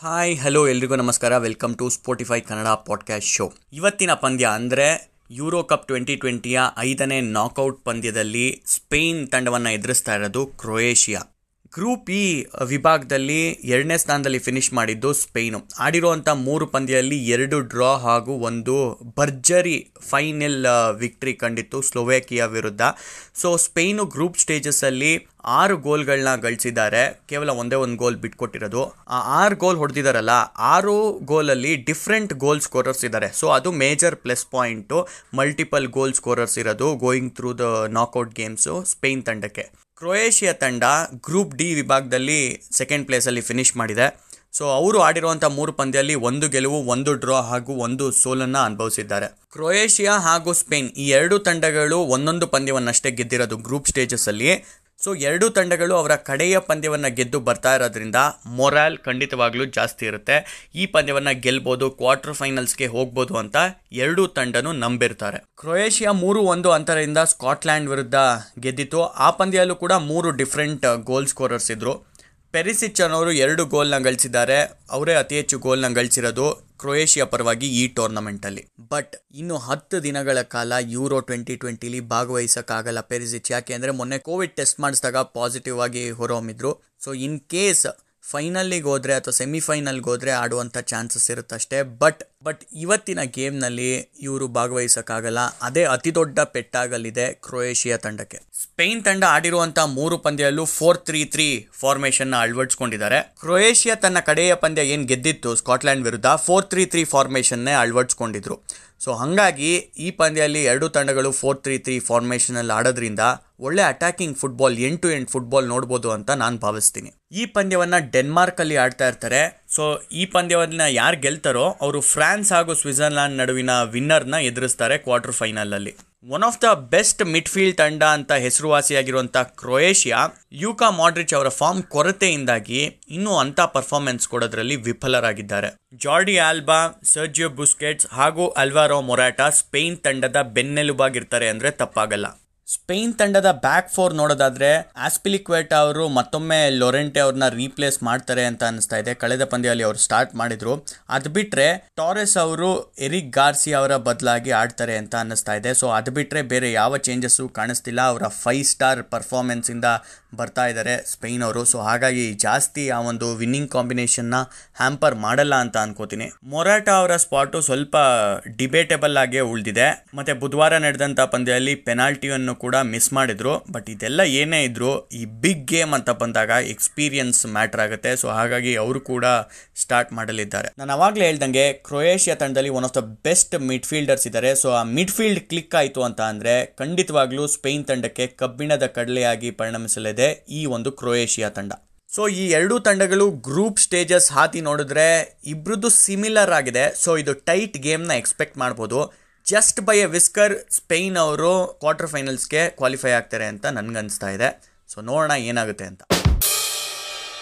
Hi hello ಎಲ್ರಿಗೂ ನಮಸ್ಕಾರ. Welcome to Spotify Kannada podcast show ಇವತ್ತಿನ ಪಂದ್ಯ ಅಂದರೆ ಯೂರೋ ಕಪ್ ಟ್ವೆಂಟಿ ಟ್ವೆಂಟಿಯ ಐದನೇ ನಾಕೌಟ್ ಪಂದ್ಯದಲ್ಲಿ ಸ್ಪೇನ್ ತಂಡವನ್ನು ಎದುರಿಸ್ತಾ ಇರೋದು ಕ್ರೊಯೇಷಿಯಾ ಗ್ರೂಪ್ ಇ ವಿಭಾಗದಲ್ಲಿ ಎರಡನೇ ಸ್ಥಾನದಲ್ಲಿ ಫಿನಿಶ್ ಮಾಡಿದ್ದು ಸ್ಪೇನು. ಆಡಿರುವಂಥ ಮೂರು ಪಂದ್ಯದಲ್ಲಿ ಎರಡು ಡ್ರಾ ಹಾಗೂ ಒಂದು ಭರ್ಜರಿ ಫೈನಲ್ ವಿಕ್ಟ್ರಿ ಕಂಡಿತ್ತು ಸ್ಲೋವೇಕಿಯಾ ವಿರುದ್ಧ. ಸೊ ಸ್ಪೇನು ಗ್ರೂಪ್ ಸ್ಟೇಜಸ್ಸಲ್ಲಿ ಆರು ಗೋಲ್ಗಳನ್ನ ಗಳಿಸಿದ್ದಾರೆ. ಕೇವಲ ಒಂದೇ ಒಂದು ಗೋಲ್ ಬಿಟ್ಕೊಟ್ಟಿರೋದು. ಆ ಆರು ಗೋಲ್ ಹೊಡೆದಿದ್ದಾರಲ್ಲ ಆರು ಗೋಲಲ್ಲಿ ಡಿಫ್ರೆಂಟ್ ಗೋಲ್ ಸ್ಕೋರರ್ಸ್ ಇದ್ದಾರೆ. ಸೊ ಅದು major plus point multiple goal scorers ಇರೋದು going through the knockout games Spain ತಂಡಕ್ಕೆ. ಕ್ರೊಯೇಷಿಯಾ ತಂಡ ಗ್ರೂಪ್ ಡಿ ವಿಭಾಗದಲ್ಲಿ ಸೆಕೆಂಡ್ ಪ್ಲೇಸಲ್ಲಿ ಫಿನಿಶ್ ಮಾಡಿದೆ. ಸೊ ಅವರು ಆಡಿರುವಂಥ ಮೂರು ಪಂದ್ಯದಲ್ಲಿ ಒಂದು ಗೆಲುವು, ಒಂದು ಡ್ರಾ ಹಾಗೂ ಒಂದು ಸೋಲನ್ನು ಅನುಭವಿಸಿದ್ದಾರೆ. ಕ್ರೊಯೇಷಿಯಾ ಹಾಗೂ ಸ್ಪೇನ್ ಈ ಎರಡು ತಂಡಗಳು ಒಂದೊಂದು ಪಂದ್ಯವನ್ನಷ್ಟೇ ಗೆದ್ದಿರೋದು ಗ್ರೂಪ್ ಸ್ಟೇಜಸ್ಸಲ್ಲಿ. ಸೊ ಎರಡೂ ತಂಡಗಳು ಅವರ ಕಡೆಯ ಪಂದ್ಯವನ್ನು ಗೆದ್ದು ಬರ್ತಾ ಇರೋದ್ರಿಂದ ಮೊರಾಲ್ ಖಂಡಿತವಾಗ್ಲೂ ಜಾಸ್ತಿ ಇರುತ್ತೆ. ಈ ಪಂದ್ಯವನ್ನು ಗೆಲ್ಬೋದು, ಕ್ವಾರ್ಟರ್ ಫೈನಲ್ಸ್ಗೆ ಹೋಗ್ಬೋದು ಅಂತ ಎರಡೂ ತಂಡನೂ ನಂಬಿರ್ತಾರೆ. ಕ್ರೊಯೇಷಿಯಾ ಮೂರು ಒಂದು ಅಂತರದಿಂದ ಸ್ಕಾಟ್ಲ್ಯಾಂಡ್ ವಿರುದ್ಧ ಗೆದ್ದಿತ್ತು. ಆ ಪಂದ್ಯಲ್ಲೂ ಕೂಡ ಮೂರು ಡಿಫ್ರೆಂಟ್, ಗೋಲ್ ಸ್ಕೋರರ್ಸ್ ಇದ್ರು. ಪೆರಿಸಿಚ್ ಅನ್ನೋರು ಎರಡು ಗೋಲ್ನ ಗಳಿಸಿದ್ದಾರೆ. ಅವರೇ ಅತಿ ಹೆಚ್ಚು ಗೋಲ್ನ ಗಳಿಸಿರೋದು ಕ್ರೊಯೇಷಿಯಾ ಪರವಾಗಿ ಈ ಟೂರ್ನಮೆಂಟಲ್ಲಿ ಬಟ್ ಇನ್ನು ಹತ್ತು ದಿನಗಳ ಕಾಲ ಯೂರೋ ಟ್ವೆಂಟಿ ಟ್ವೆಂಟಿಲಿ ಭಾಗವಹಿಸೋಕ್ಕಾಗಲ್ಲ ಪೆರಿಸಿಚ್. ಯಾಕೆ ಅಂದರೆ ಮೊನ್ನೆ ಕೋವಿಡ್ ಟೆಸ್ಟ್ ಮಾಡಿಸಿದಾಗ ಪಾಸಿಟಿವ್ ಆಗಿ ಹೊರಹೊಮ್ಮಿದ್ರು ಸೊ ಇನ್ ಕೇಸ್ ಫೈನಲ್ಲಿಗೆ ಹೋದರೆ ಅಥವಾ ಸೆಮಿಫೈನಲ್ಗೆ ಹೋದರೆ ಆಡುವಂಥ ಚಾನ್ಸಸ್ ಇರುತ್ತಷ್ಟೇ. ಬಟ್ ಬಟ್ ಇವತ್ತಿನ ಗೇಮ್ನಲ್ಲಿ ಇವರು ಭಾಗವಹಿಸೋಕ್ಕಾಗಲ್ಲ. ಅದೇ ಅತಿ ದೊಡ್ಡ ಪೆಟ್ಟಾಗಲಿದೆ ಕ್ರೊಯೇಷಿಯಾ ತಂಡಕ್ಕೆ. ಸ್ಪೇನ್ ತಂಡ ಆಡಿರುವಂಥ ಮೂರು ಪಂದ್ಯಲ್ಲೂ ಫೋರ್ ತ್ರೀ ತ್ರೀ ಫಾರ್ಮೇಷನ್ನ ಅಳವಡಿಸ್ಕೊಂಡಿದ್ದಾರೆ. ಕ್ರೊಯೇಷಿಯಾ ತನ್ನ ಕಡೆಯ ಪಂದ್ಯ ಏನು ಗೆದ್ದಿತ್ತು ಸ್ಕಾಟ್ಲ್ಯಾಂಡ್ ವಿರುದ್ಧ? ಫೋರ್ ತ್ರೀ ತ್ರೀ ಫಾರ್ಮೇಷನ್ನೇ ಅಳವಡಿಸ್ಕೊಂಡಿದ್ರು. ಸೊ ಹಾಗಾಗಿ ಈ ಪಂದ್ಯದಲ್ಲಿ ಎರಡು ತಂಡಗಳು ಫೋರ್ ತ್ರೀ ತ್ರೀ ಫಾರ್ಮೇಷನಲ್ಲಿ ಆಡೋದ್ರಿಂದ ಒಳ್ಳೆ attacking football end to end football ನೋಡ್ಬೋದು ಅಂತ ನಾನು ಭಾವಿಸ್ತೀನಿ. ಈ ಪಂದ್ಯವನ್ನು ಡೆನ್ಮಾರ್ಕಲ್ಲಿ ಆಡ್ತಾ ಇರ್ತಾರೆ. ಸೊ ಈ ಪಂದ್ಯವನ್ನು ಯಾರು ಗೆಲ್ತಾರೋ ಅವರು ಫ್ರಾನ್ಸ್ ಹಾಗೂ ಸ್ವಿಟ್ಜರ್ಲ್ಯಾಂಡ್ ನಡುವಿನ ವಿನ್ನರ್ನ ಎದುರಿಸ್ತಾರೆ quarter ಫೈನಲಲ್ಲಿ. One of the best midfield ತಂಡ ಅಂತ ಹೆಸರುವಾಸಿಯಾಗಿರುವಂಥ ಕ್ರೊಯೇಷಿಯಾ, ಯೂಕಾ ಮಾಡ್ರಿಚ್ ಅವರ ಫಾರ್ಮ್ ಕೊರತೆಯಿಂದಾಗಿ ಇನ್ನೂ ಅಂಥ ಪರ್ಫಾರ್ಮೆನ್ಸ್ ಕೊಡೋದ್ರಲ್ಲಿ ವಿಫಲರಾಗಿದ್ದಾರೆ. ಜಾರ್ಡಿ ಆಲ್ಬಾ, ಸರ್ಜಿಯೋ ಬುಸ್ಕೆಟ್ಸ್ ಹಾಗೂ ಅಲ್ವಾರೋ ಮೊರಾಟಾ ಸ್ಪೇನ್ ತಂಡದ ಬೆನ್ನೆಲುಬಾಗಿರ್ತಾರೆ ಅಂದರೆ ತಪ್ಪಾಗಲ್ಲ. ಸ್ಪೇನ್ ತಂಡದ ಬ್ಯಾಕ್ ಫೋರ್ ನೋಡೋದಾದ್ರೆ ಆಸ್ಪಿಲಿಕ್ವೇಟ್ ಅವರು ಮತ್ತೊಮ್ಮೆ ಲೊರೆಂಟೆ ಅವ್ರನ್ನ ರೀಪ್ಲೇಸ್ ಮಾಡ್ತಾರೆ ಅಂತ ಅನಿಸ್ತಾ ಇದೆ. ಕಳೆದ ಪಂದ್ಯದಲ್ಲಿ ಅವರು ಸ್ಟಾರ್ಟ್ ಮಾಡಿದ್ರು. ಅದು ಬಿಟ್ರೆ ಟಾರೆಸ್ ಅವರು ಎರಿಕ್ ಗಾರ್ಸಿ ಅವರ ಬದಲಾಗಿ ಆಡ್ತಾರೆ ಅಂತ ಅನ್ನಿಸ್ತಾ ಇದೆ. ಸೊ ಅದು ಬಿಟ್ರೆ ಬೇರೆ ಯಾವ ಚೇಂಜಸ್ಸು ಕಾಣಿಸ್ತಿಲ್ಲ. ಅವರ ಫೈವ್ ಸ್ಟಾರ್ ಪರ್ಫಾರ್ಮೆನ್ಸ್ ಇಂದ ಬರ್ತಾ ಇದ್ದಾರೆ ಸ್ಪೇನ್ ಅವರು. ಸೊ ಹಾಗಾಗಿ ಜಾಸ್ತಿ ಆ ಒಂದು ವಿನ್ನಿಂಗ್ ಕಾಂಬಿನೇಷನ್ನ ಹ್ಯಾಂಪರ್ ಮಾಡಲ್ಲ ಅಂತ ಅನ್ಕೋತೀನಿ. ಮೊರಾಟಾ ಅವರ ಸ್ಪಾಟು ಸ್ವಲ್ಪ ಡಿಬೇಟೆಬಲ್ ಆಗೇ ಉಳಿದಿದೆ. ಮತ್ತೆ ಬುಧವಾರ ನಡೆದಂಥ ಪಂದ್ಯದಲ್ಲಿ ಪೆನಾಲ್ಟಿಯನ್ನು ಕೂಡ ಮಿಸ್ ಮಾಡಿದ್ರು. ಬಟ್ ಇದೆಲ್ಲ ಏನೇ ಇದ್ರು ಈ ಬಿಗ್ ಗೇಮ್ ಅಂತ ಬಂದಾಗ ಎಕ್ಸ್ಪೀರಿಯನ್ಸ್ ಮ್ಯಾಟರ್ ಆಗುತ್ತೆ. ಸೊ ಹಾಗಾಗಿ ಅವರು ಕೂಡ ಸ್ಟಾರ್ಟ್ ಮಾಡಲಿದ್ದಾರೆ. ನಾನು ಅವಾಗಲೇ ಹೇಳ್ದಂಗೆ ಕ್ರೊಯೇಷಿಯಾ ತಂಡದಲ್ಲಿ one of the best midfielders ಇದ್ದಾರೆ. ಸೊ ಆ ಮಿಡ್ ಫೀಲ್ಡ್ ಕ್ಲಿಕ್ ಆಯಿತು ಅಂತ ಅಂದರೆ ಖಂಡಿತವಾಗ್ಲೂ ಸ್ಪೇನ್ ತಂಡಕ್ಕೆ ಕಬ್ಬಿಣದ ಕಡಲೆಯಾಗಿ ಪರಿಣಮಿಸಲಿದೆ ಈ ಒಂದು ಕ್ರೊಯೇಷಿಯಾ ತಂಡ. ಸೊ ಈ ಎರಡೂ ತಂಡಗಳು ಗ್ರೂಪ್ ಸ್ಟೇಜಸ್ ಹಾತಿ ನೋಡಿದ್ರೆ ಇಬ್ರದ್ದು ಸಿಮಿಲರ್ ಆಗಿದೆ. ಸೊ ಇದು ಟೈಟ್ ಗೇಮ್ನ ಎಕ್ಸ್ಪೆಕ್ಟ್ ಮಾಡ್ಬೋದು. Just by a whisker Spain ಅವರು ಕ್ವಾರ್ಟರ್ ಫೈನಲ್ಸ್ಗೆ ಕ್ವಾಲಿಫೈ ಆಗ್ತಾರೆ ಅಂತ ನನಗನ್ನಿಸ್ತಾ ಇದೆ. ಸೊ ನೋಡೋಣ ಏನಾಗುತ್ತೆ ಅಂತ.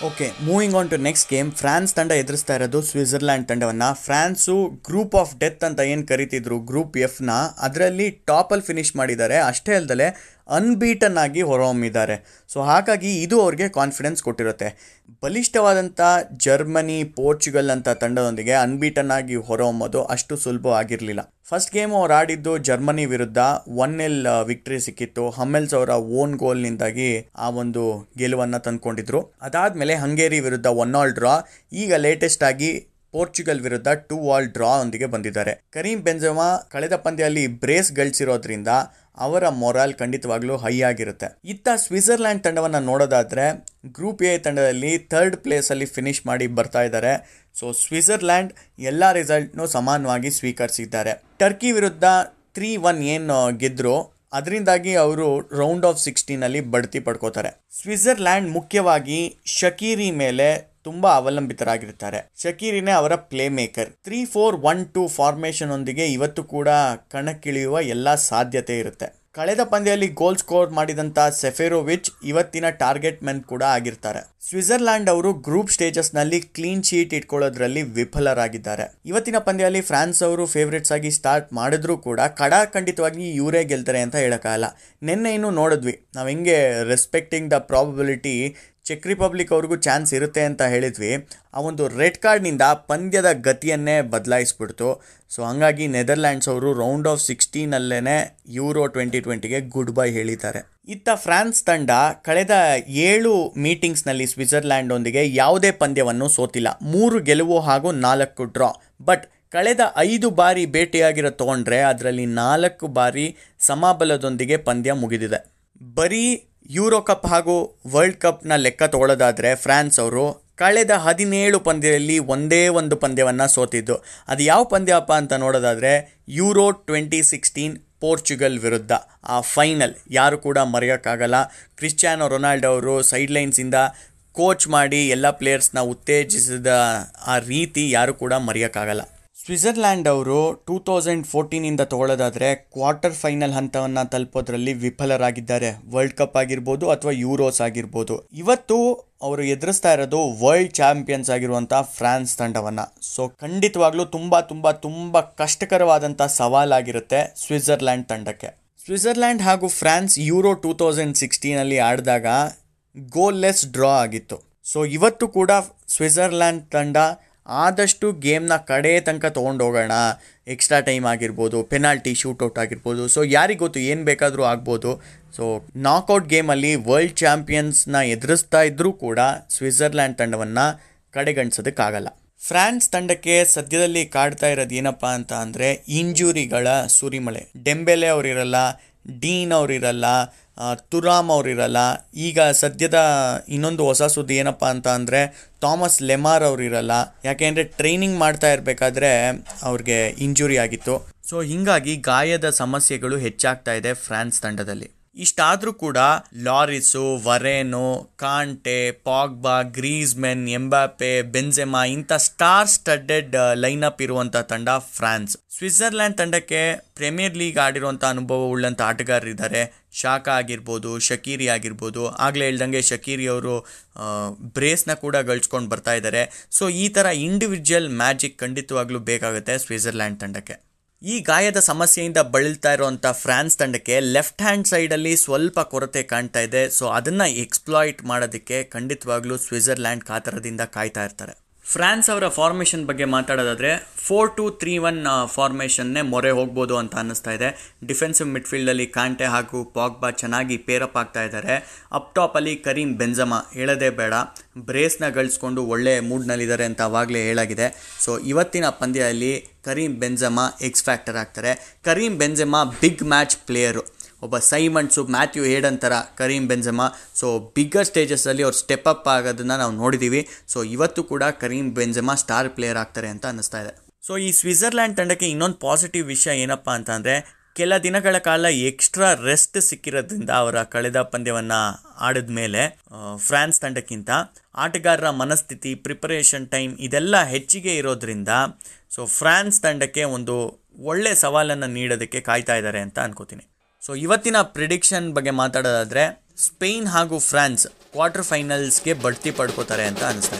Okay, moving on to next game. France ತಂಡ ಎದುರಿಸ್ತಾ ಇರೋದು ಸ್ವಿಟ್ಜರ್ಲ್ಯಾಂಡ್ ತಂಡವನ್ನು. ಫ್ರಾನ್ಸು ಗ್ರೂಪ್ ಆಫ್ ಡೆತ್ ಅಂತ ಏನು ಕರಿತಿದ್ರು ಗ್ರೂಪ್ ಎಫ್ನ ಅದರಲ್ಲಿ ಟಾಪಲ್ಲಿ ಫಿನಿಶ್ ಮಾಡಿದ್ದಾರೆ. ಅಷ್ಟೇ ಅಲ್ಲದೆ ಅನ್ಬೀಟನ್ ಆಗಿ ಹೊರಹೊಮ್ಮಿದ್ದಾರೆ. ಸೊ, ಹಾಗಾಗಿ ಇದು ಅವ್ರಿಗೆ ಕಾನ್ಫಿಡೆನ್ಸ್ ಕೊಟ್ಟಿರುತ್ತೆ. ಬಲಿಷ್ಠವಾದಂಥ ಜರ್ಮನಿ, ಪೋರ್ಚುಗಲ್ ಅಂತ ತಂಡದೊಂದಿಗೆ ಅನ್ಬೀಟನ್ ಆಗಿ ಹೊರಹೊಮ್ಮೋದು ಅಷ್ಟು ಸುಲಭ ಆಗಿರಲಿಲ್ಲ. ಫಸ್ಟ್ ಗೇಮ್ ಅವ್ರು ಆಡಿದ್ದು ಜರ್ಮನಿ ವಿರುದ್ಧ ಒನ್ ಎಲ್ ವಿಕ್ಟ್ರಿ ಸಿಕ್ಕಿತ್ತು. ಹಮ್ಮೆಲ್ಸ್ ಅವರ ಓನ್ ಗೋಲ್ನಿಂದಾಗಿ ಆ ಒಂದು ಗೆಲುವನ್ನು ತಂದ್ಕೊಂಡಿದ್ರು. ಅದಾದಮೇಲೆ ಹಂಗೇರಿ ವಿರುದ್ಧ ಒನ್ ಆಲ್ ಡ್ರಾ. ಈಗ ಲೇಟೆಸ್ಟ್ ಆಗಿ ಪೋರ್ಚುಗಲ್ ವಿರುದ್ಧ ಟೂ ಆಲ್ ಡ್ರಾ ಒಂದಿಗೆ ಬಂದಿದ್ದಾರೆ. ಕರೀಂ ಬೆಂಜಮಾ ಕಳೆದ ಪಂದ್ಯದಲ್ಲಿ ಬ್ರೇಸ್ ಗಳಿಸಿರೋದ್ರಿಂದ ಅವರ ಮೊರಾಲ್ ಖಂಡಿತವಾಗ್ಲೂ ಹೈ ಆಗಿರುತ್ತೆ. ಇತ್ತ ಸ್ವಿಟ್ಜರ್ಲ್ಯಾಂಡ್ ತಂಡವನ್ನು ನೋಡೋದಾದ್ರೆ ಗ್ರೂಪ್ ಎ ತಂಡದಲ್ಲಿ ಥರ್ಡ್ ಪ್ಲೇಸಲ್ಲಿ ಫಿನಿಶ್ ಮಾಡಿ ಬರ್ತಾ ಇದ್ದಾರೆ ಸೊ ಸ್ವಿಟ್ಜರ್ಲ್ಯಾಂಡ್ ಎಲ್ಲ ರಿಸಲ್ಟ್ನೂ ಸಮಾನವಾಗಿ ಸ್ವೀಕರಿಸಿದ್ದಾರೆ. ಟರ್ಕಿ ವಿರುದ್ಧ ತ್ರೀ ಒನ್ ಏನು ಗೆದ್ರು. ಅದರಿಂದಾಗಿ ಅವರು ರೌಂಡ್ ಆಫ್ ಸಿಕ್ಸ್ಟೀನಲ್ಲಿ ಬಡ್ತಿ ಪಡ್ಕೋತಾರೆ. ಸ್ವಿಟ್ಜರ್ಲ್ಯಾಂಡ್ ಮುಖ್ಯವಾಗಿ ಶಕೀರಿ ಮೇಲೆ ತುಂಬ ಅವಲಂಬಿತರಾಗಿರ್ತಾರೆ. ಶಕೀರಿನೇ ಅವರ playmaker three four one two formation ಒಂದಿಗೆ ಇವತ್ತು ಕೂಡ ಕಣಕ್ಕಿಳಿಯುವ ಎಲ್ಲ ಸಾಧ್ಯತೆ ಇರುತ್ತೆ. ಕಳೆದ ಪಂದ್ಯದಲ್ಲಿ ಗೋಲ್ ಸ್ಕೋರ್ ಮಾಡಿದಂಥ ಸೆಫೆರೋವಿಚ್ ಇವತ್ತಿನ ಟಾರ್ಗೆಟ್ ಮೆನ್ ಕೂಡ ಆಗಿರ್ತಾರೆ. ಸ್ವಿಟ್ಜರ್ಲ್ಯಾಂಡ್ ಅವರು ಗ್ರೂಪ್ ಸ್ಟೇಜಸ್ನಲ್ಲಿ ಕ್ಲೀನ್ ಶೀಟ್ ಇಟ್ಕೊಳ್ಳೋದ್ರಲ್ಲಿ ವಿಫಲರಾಗಿದ್ದಾರೆ. ಇವತ್ತಿನ ಪಂದ್ಯದಲ್ಲಿ ಫ್ರಾನ್ಸ್ ಅವರು ಫೇವ್ರೇಟ್ಸ್ ಆಗಿ ಸ್ಟಾರ್ಟ್ ಮಾಡಿದ್ರೂ ಕೂಡ ಕಡಾಖಂಡಿತವಾಗಿ ಇವರೇ ಗೆಲ್ತಾರೆ ಅಂತ ಹೇಳೋಕ್ಕಾಗಲ್ಲ. ನಿನ್ನೆ ಇನ್ನು ನೋಡಿದ್ವಿ. ನಾವು ಹೆಂಗೆ ರೆಸ್ಪೆಕ್ಟಿಂಗ್ ದ ಪ್ರಾಬಬಿಲಿಟಿ ಚೆಕ್ ರಿಪಬ್ಲಿಕ್ ಅವ್ರಿಗೂ ಚಾನ್ಸ್ ಇರುತ್ತೆ ಅಂತ ಹೇಳಿದ್ವಿ. ಆ ಒಂದು ರೆಡ್ ಕಾರ್ಡ್ನಿಂದ ಪಂದ್ಯದ ಗತಿಯನ್ನೇ ಬದಲಾಯಿಸ್ಬಿಡ್ತು. ಸೊ, ಹಂಗಾಗಿ ನೆದರ್ಲ್ಯಾಂಡ್ಸ್ ಅವರು ರೌಂಡ್ ಆಫ್ ಸಿಕ್ಸ್ಟೀನಲ್ಲೇ ಯೂರೋ ಟ್ವೆಂಟಿ ಟ್ವೆಂಟಿಗೆ ಗುಡ್ ಬೈ ಹೇಳಿದ್ದಾರೆ. ಇತ್ತ ಫ್ರಾನ್ಸ್ ತಂಡ ಕಳೆದ ಏಳು ಮೀಟಿಂಗ್ಸ್ನಲ್ಲಿ ಸ್ವಿಟ್ಜರ್ಲ್ಯಾಂಡ್ನೊಂದಿಗೆ ಯಾವುದೇ ಪಂದ್ಯವನ್ನು ಸೋತಿಲ್ಲ. ಮೂರು ಗೆಲುವು ಹಾಗೂ ನಾಲ್ಕು ಡ್ರಾ. ಬಟ್ ಕಳೆದ ಐದು ಬಾರಿ ಭೇಟಿಯಾಗಿರೋ ತೊಗೊಂಡ್ರೆ ಅದರಲ್ಲಿ ನಾಲ್ಕು ಬಾರಿ ಸಮಬಲದೊಂದಿಗೆ ಪಂದ್ಯ ಮುಗಿದಿದೆ. ಬರೀ ಯೂರೋ ಕಪ್ ಹಾಗೂ ವರ್ಲ್ಡ್ ಕಪ್ನ ಲೆಕ್ಕ ತಗೊಳ್ಳೋದಾದರೆ ಫ್ರಾನ್ಸ್ ಅವರು ಕಳೆದ ಹದಿನೇಳು ಪಂದ್ಯದಲ್ಲಿ ಒಂದೇ ಒಂದು ಪಂದ್ಯವನ್ನು ಸೋತಿದ್ದು. ಅದು ಯಾವ ಪಂದ್ಯಪ್ಪ ಅಂತ ನೋಡೋದಾದರೆ ಯೂರೋ ಟ್ವೆಂಟಿ ಸಿಕ್ಸ್ಟೀನ್ ಪೋರ್ಚುಗಲ್ ವಿರುದ್ಧ. ಆ ಫೈನಲ್ ಯಾರು ಕೂಡ ಮರೆಯೋಕ್ಕಾಗಲ್ಲ. ಕ್ರಿಶ್ಚಿಯಾನೋ ರೊನಾಲ್ಡೋ ಅವರು ಸೈಡ್ಲೈನ್ಸಿಂದ ಕೋಚ್ ಮಾಡಿ ಎಲ್ಲ ಪ್ಲೇಯರ್ಸ್ನ ಉತ್ತೇಜಿಸಿದ ಆ ರೀತಿ ಯಾರು ಕೂಡ ಮರೆಯೋಕ್ಕಾಗಲ್ಲ. ಸ್ವಿಟ್ಜರ್ಲ್ಯಾಂಡ್ ಅವರು ಟೂ ತೌಸಂಡ್ ಫೋರ್ಟೀನಿಂದ ತಗೊಳ್ಳೋದಾದರೆ ಕ್ವಾರ್ಟರ್ ಫೈನಲ್ ಹಂತವನ್ನು ತಲುಪೋದ್ರಲ್ಲಿ ವಿಫಲರಾಗಿದ್ದಾರೆ. ವರ್ಲ್ಡ್ ಕಪ್ ಆಗಿರ್ಬೋದು ಅಥವಾ ಯೂರೋಸ್ ಆಗಿರ್ಬೋದು. ಇವತ್ತು ಅವರು ಎದುರಿಸ್ತಾ ಇರೋದು ವರ್ಲ್ಡ್ ಚಾಂಪಿಯನ್ಸ್ ಆಗಿರುವಂಥ ಫ್ರಾನ್ಸ್ ತಂಡವನ್ನು. ಸೊ, ಖಂಡಿತವಾಗ್ಲೂ ತುಂಬ ತುಂಬ ತುಂಬ ಕಷ್ಟಕರವಾದಂಥ ಸವಾಲಾಗಿರುತ್ತೆ ಸ್ವಿಟ್ಜರ್ಲ್ಯಾಂಡ್ ತಂಡಕ್ಕೆ. ಸ್ವಿಟ್ಜರ್ಲ್ಯಾಂಡ್ ಹಾಗೂ ಫ್ರಾನ್ಸ್ ಯೂರೋ ಟೂ ತೌಸಂಡ್ ಸಿಕ್ಸ್ಟೀನಲ್ಲಿ ಆಡಿದಾಗ ಗೋಲ್ಲೆಸ್ ಡ್ರಾ ಆಗಿತ್ತು. ಸೊ, ಇವತ್ತು ಕೂಡ ಸ್ವಿಟ್ಜರ್ಲ್ಯಾಂಡ್ ತಂಡ ಆದಷ್ಟು ಗೇಮ್ನ ಕಡೆ ತನಕ ತೊಗೊಂಡೋಗೋಣ ಎಕ್ಸ್ಟ್ರಾ ಟೈಮ್ ಆಗಿರ್ಬೋದು ಪೆನಾಲ್ಟಿ ಶೂಟೌಟ್ ಆಗಿರ್ಬೋದು. ಸೊ ಯಾರಿಗೆ ಗೊತ್ತು, ಏನು ಬೇಕಾದರೂ ಆಗ್ಬೋದು. ಸೊ ನಾಕೌಟ್ ಗೇಮಲ್ಲಿ ವರ್ಲ್ಡ್ ಚಾಂಪಿಯನ್ಸ್ನ ಎದುರಿಸ್ತಾ ಇದ್ದರೂ ಕೂಡ ಸ್ವಿಟ್ಜರ್ಲ್ಯಾಂಡ್ ತಂಡವನ್ನು ಕಡೆಗಣಿಸೋದಕ್ಕಾಗಲ್ಲ. ಫ್ರಾನ್ಸ್ ತಂಡಕ್ಕೆ ಸದ್ಯದಲ್ಲಿ ಕಾಡ್ತಾ ಇರೋದು ಏನಪ್ಪ ಅಂತ ಅಂದರೆ ಇಂಜುರಿಗಳ ಸುರಿಮಳೆ. ಡೆಂಬೆಲೆ ಅವರಿರಲ್ಲ ಡೀನ್ ಅವರಿರಲ್ಲ ತುರಾಮ್ ಅವರಿರಲ್ಲ, ಈಗ ಸದ್ಯದ ಇನ್ನೊಂದು ಹೊಸ ಸುದ್ದಿ ಏನಪ್ಪ ಅಂತ ಅಂದರೆ ಥಾಮಸ್ ಲೆಮಾರ್ ಅವರಿರಲ್ಲ ಯಾಕೆಂದರೆ ಟ್ರೈನಿಂಗ್ ಮಾಡ್ತಾ ಇರಬೇಕಾದ್ರೆ ಅವ್ರಿಗೆ ಇಂಜುರಿ ಆಗಿತ್ತು. ಸೊ ಹೀಗಾಗಿ ಗಾಯದ ಸಮಸ್ಯೆಗಳು ಹೆಚ್ಚಾಗ್ತಾ ಇದೆ ಫ್ರಾನ್ಸ್ ತಂಡದಲ್ಲಿ. ಇಷ್ಟಾದರೂ ಕೂಡ ಲಾರಿಸು, ವರೇನು, ಕಾಂಟೆ, ಪಾಗ್ಬಾ, ಗ್ರೀಸ್ಮೆನ್, ಎಂಬಾಪೆ ಬೆನ್ಜೆಮಾ ಇಂಥ ಸ್ಟಾರ್ ಸ್ಟಡ್ಡೆಡ್ ಅಪ್ ಇರುವಂಥ ತಂಡ ಫ್ರಾನ್ಸ್. ಸ್ವಿಟ್ಜರ್ಲ್ಯಾಂಡ್ ತಂಡಕ್ಕೆ ಪ್ರೀಮಿಯರ್ ಲೀಗ್ ಆಡಿರುವಂಥ ಅನುಭವ ಉಳ್ಳಂಥ ಆಟಗಾರರಿದ್ದಾರೆ. ಶಾಖಾ ಆಗಿರ್ಬೋದು, ಶಕೀರಿ ಆಗಿರ್ಬೋದು, ಆಗಲೇ ಹೇಳ್ದಂಗೆ ಶಕೀರಿ ಅವರು ಬ್ರೇಸ್ನ ಕೂಡ ಗಳಿಸ್ಕೊಂಡು ಬರ್ತಾ ಇದ್ದಾರೆ. ಸೊ, ಈ ಥರ ಇಂಡಿವಿಜುವಲ್ ಮ್ಯಾಜಿಕ್ ಖಂಡಿತವಾಗ್ಲೂ ಬೇಕಾಗುತ್ತೆ ಸ್ವಿಟ್ಜರ್ಲ್ಯಾಂಡ್ ತಂಡಕ್ಕೆ. ಈ ಗಾಯದ ಸಮಸ್ಯೆಯಿಂದ ಬಳಲ್ತಾ ಇರುವಂಥ ಫ್ರಾನ್ಸ್ ತಂಡಕ್ಕೆ ಲೆಫ್ಟ್ ಹ್ಯಾಂಡ್ ಸೈಡಲ್ಲಿ ಸ್ವಲ್ಪ ಕೊರತೆ ಕಾಣ್ತಾ ಇದೆ. ಸೊ ಅದನ್ನು ಎಕ್ಸ್ಪ್ಲಾಯ್ಟ್ ಮಾಡೋದಕ್ಕೆ ಖಂಡಿತವಾಗ್ಲೂ ಸ್ವಿಟ್ಜರ್ಲ್ಯಾಂಡ್ ಕಾತರದಿಂದ ಕಾಯ್ತಾ ಇರ್ತಾರೆ. ಫ್ರಾನ್ಸ್ ಅವರ ಫಾರ್ಮೇಷನ್ ಬಗ್ಗೆ ಮಾತಾಡೋದಾದರೆ ಫೋರ್ ಟು ತ್ರೀ ಒನ್ ಫಾರ್ಮೇಷನ್ನೇ ಮೊರೆ ಹೋಗ್ಬೋದು ಅಂತ ಅನ್ನಿಸ್ತಾ ಇದೆ. ಡಿಫೆನ್ಸಿವ್ ಮಿಡ್ಫೀಲ್ಡಲ್ಲಿ ಕಾಂಟೆ ಹಾಗೂ ಪಾಗ್ಬಾ ಚೆನ್ನಾಗಿ ಪೇರಪ್ ಆಗ್ತಾ ಇದ್ದಾರೆ. ಅಪ್ ಟಾಪಲ್ಲಿ ಕರೀಂ ಬೆಂಜಮ ಹೇಳೋದೇ ಬೇಡ. ಬ್ರೇಸ್ನ ಗಳಿಸ್ಕೊಂಡು ಒಳ್ಳೆ ಮೂಡ್ನಲ್ಲಿದ್ದಾರೆ ಅಂತ ಅವಾಗಲೇ ಹೇಳಾಗಿದೆ. ಸೊ ಇವತ್ತಿನ ಪಂದ್ಯದಲ್ಲಿ ಕರೀಂ ಬೆಂಜಮ ಎಕ್ಸ್ ಫ್ಯಾಕ್ಟರ್ ಆಗ್ತಾರೆ. Karim Benzema big match player ಒಬ್ಬ ಸೈಮಂಡ್ಸು ಮ್ಯಾಥ್ಯೂ ಹೇಡನ್ ಥರ ಕರೀಂ ಬೆಂಜಮ. ಸೊ ಬಿಗ್ಗರ್ ಸ್ಟೇಜಸ್ಸಲ್ಲಿ ಅವ್ರು ಸ್ಟೆಪ್ ಅಪ್ ಆಗೋದನ್ನು ನಾವು ನೋಡಿದ್ದೀವಿ ಸೊ ಇವತ್ತು ಕೂಡ ಕರೀಂ ಬೆಂಜಮ ಸ್ಟಾರ್ ಪ್ಲೇಯರ್ ಆಗ್ತಾರೆ ಅಂತ ಅನ್ನಿಸ್ತಾ ಇದೆ. ಸೊ ಈ ಸ್ವಿಟ್ಜರ್ಲ್ಯಾಂಡ್ ತಂಡಕ್ಕೆ ಇನ್ನೊಂದು ಪಾಸಿಟಿವ್ ವಿಷಯ ಏನಪ್ಪ ಅಂತಂದರೆ ಕೆಲ ದಿನಗಳ ಕಾಲ ಎಕ್ಸ್ಟ್ರಾ ರೆಸ್ಟ್ ಸಿಕ್ಕಿರೋದ್ರಿಂದ ಅವರ ಕಳೆದ ಪಂದ್ಯವನ್ನು ಆಡಿದ ಮೇಲೆ ಫ್ರಾನ್ಸ್ ತಂಡಕ್ಕಿಂತ ಆಟಗಾರರ ಮನಸ್ಥಿತಿ ಪ್ರಿಪರೇಷನ್ ಟೈಮ್ ಇದೆಲ್ಲ ಹೆಚ್ಚಿಗೆ ಇರೋದ್ರಿಂದ, ಸೊ ಫ್ರಾನ್ಸ್ ತಂಡಕ್ಕೆ ಒಂದು ಒಳ್ಳೆ ಸವಾಲನ್ನು ನೀಡೋದಕ್ಕೆ ಕಾಯ್ತಾ ಇದ್ದಾರೆ ಅಂತ ಅನ್ಕೋತೀನಿ. ಸೊ ಇವತ್ತಿನ ಪ್ರಿಡಿಕ್ಷನ್ ಬಗ್ಗೆ ಮಾತಾಡೋದಾದರೆ ಸ್ಪೇನ್ ಹಾಗೂ ಫ್ರಾನ್ಸ್ ಕ್ವಾರ್ಟರ್ ಫೈನಲ್ಸ್ಗೆ ಬಡ್ತಿ ಪಡ್ಕೋತಾರೆ ಅಂತ ಅನಿಸ್ತಾ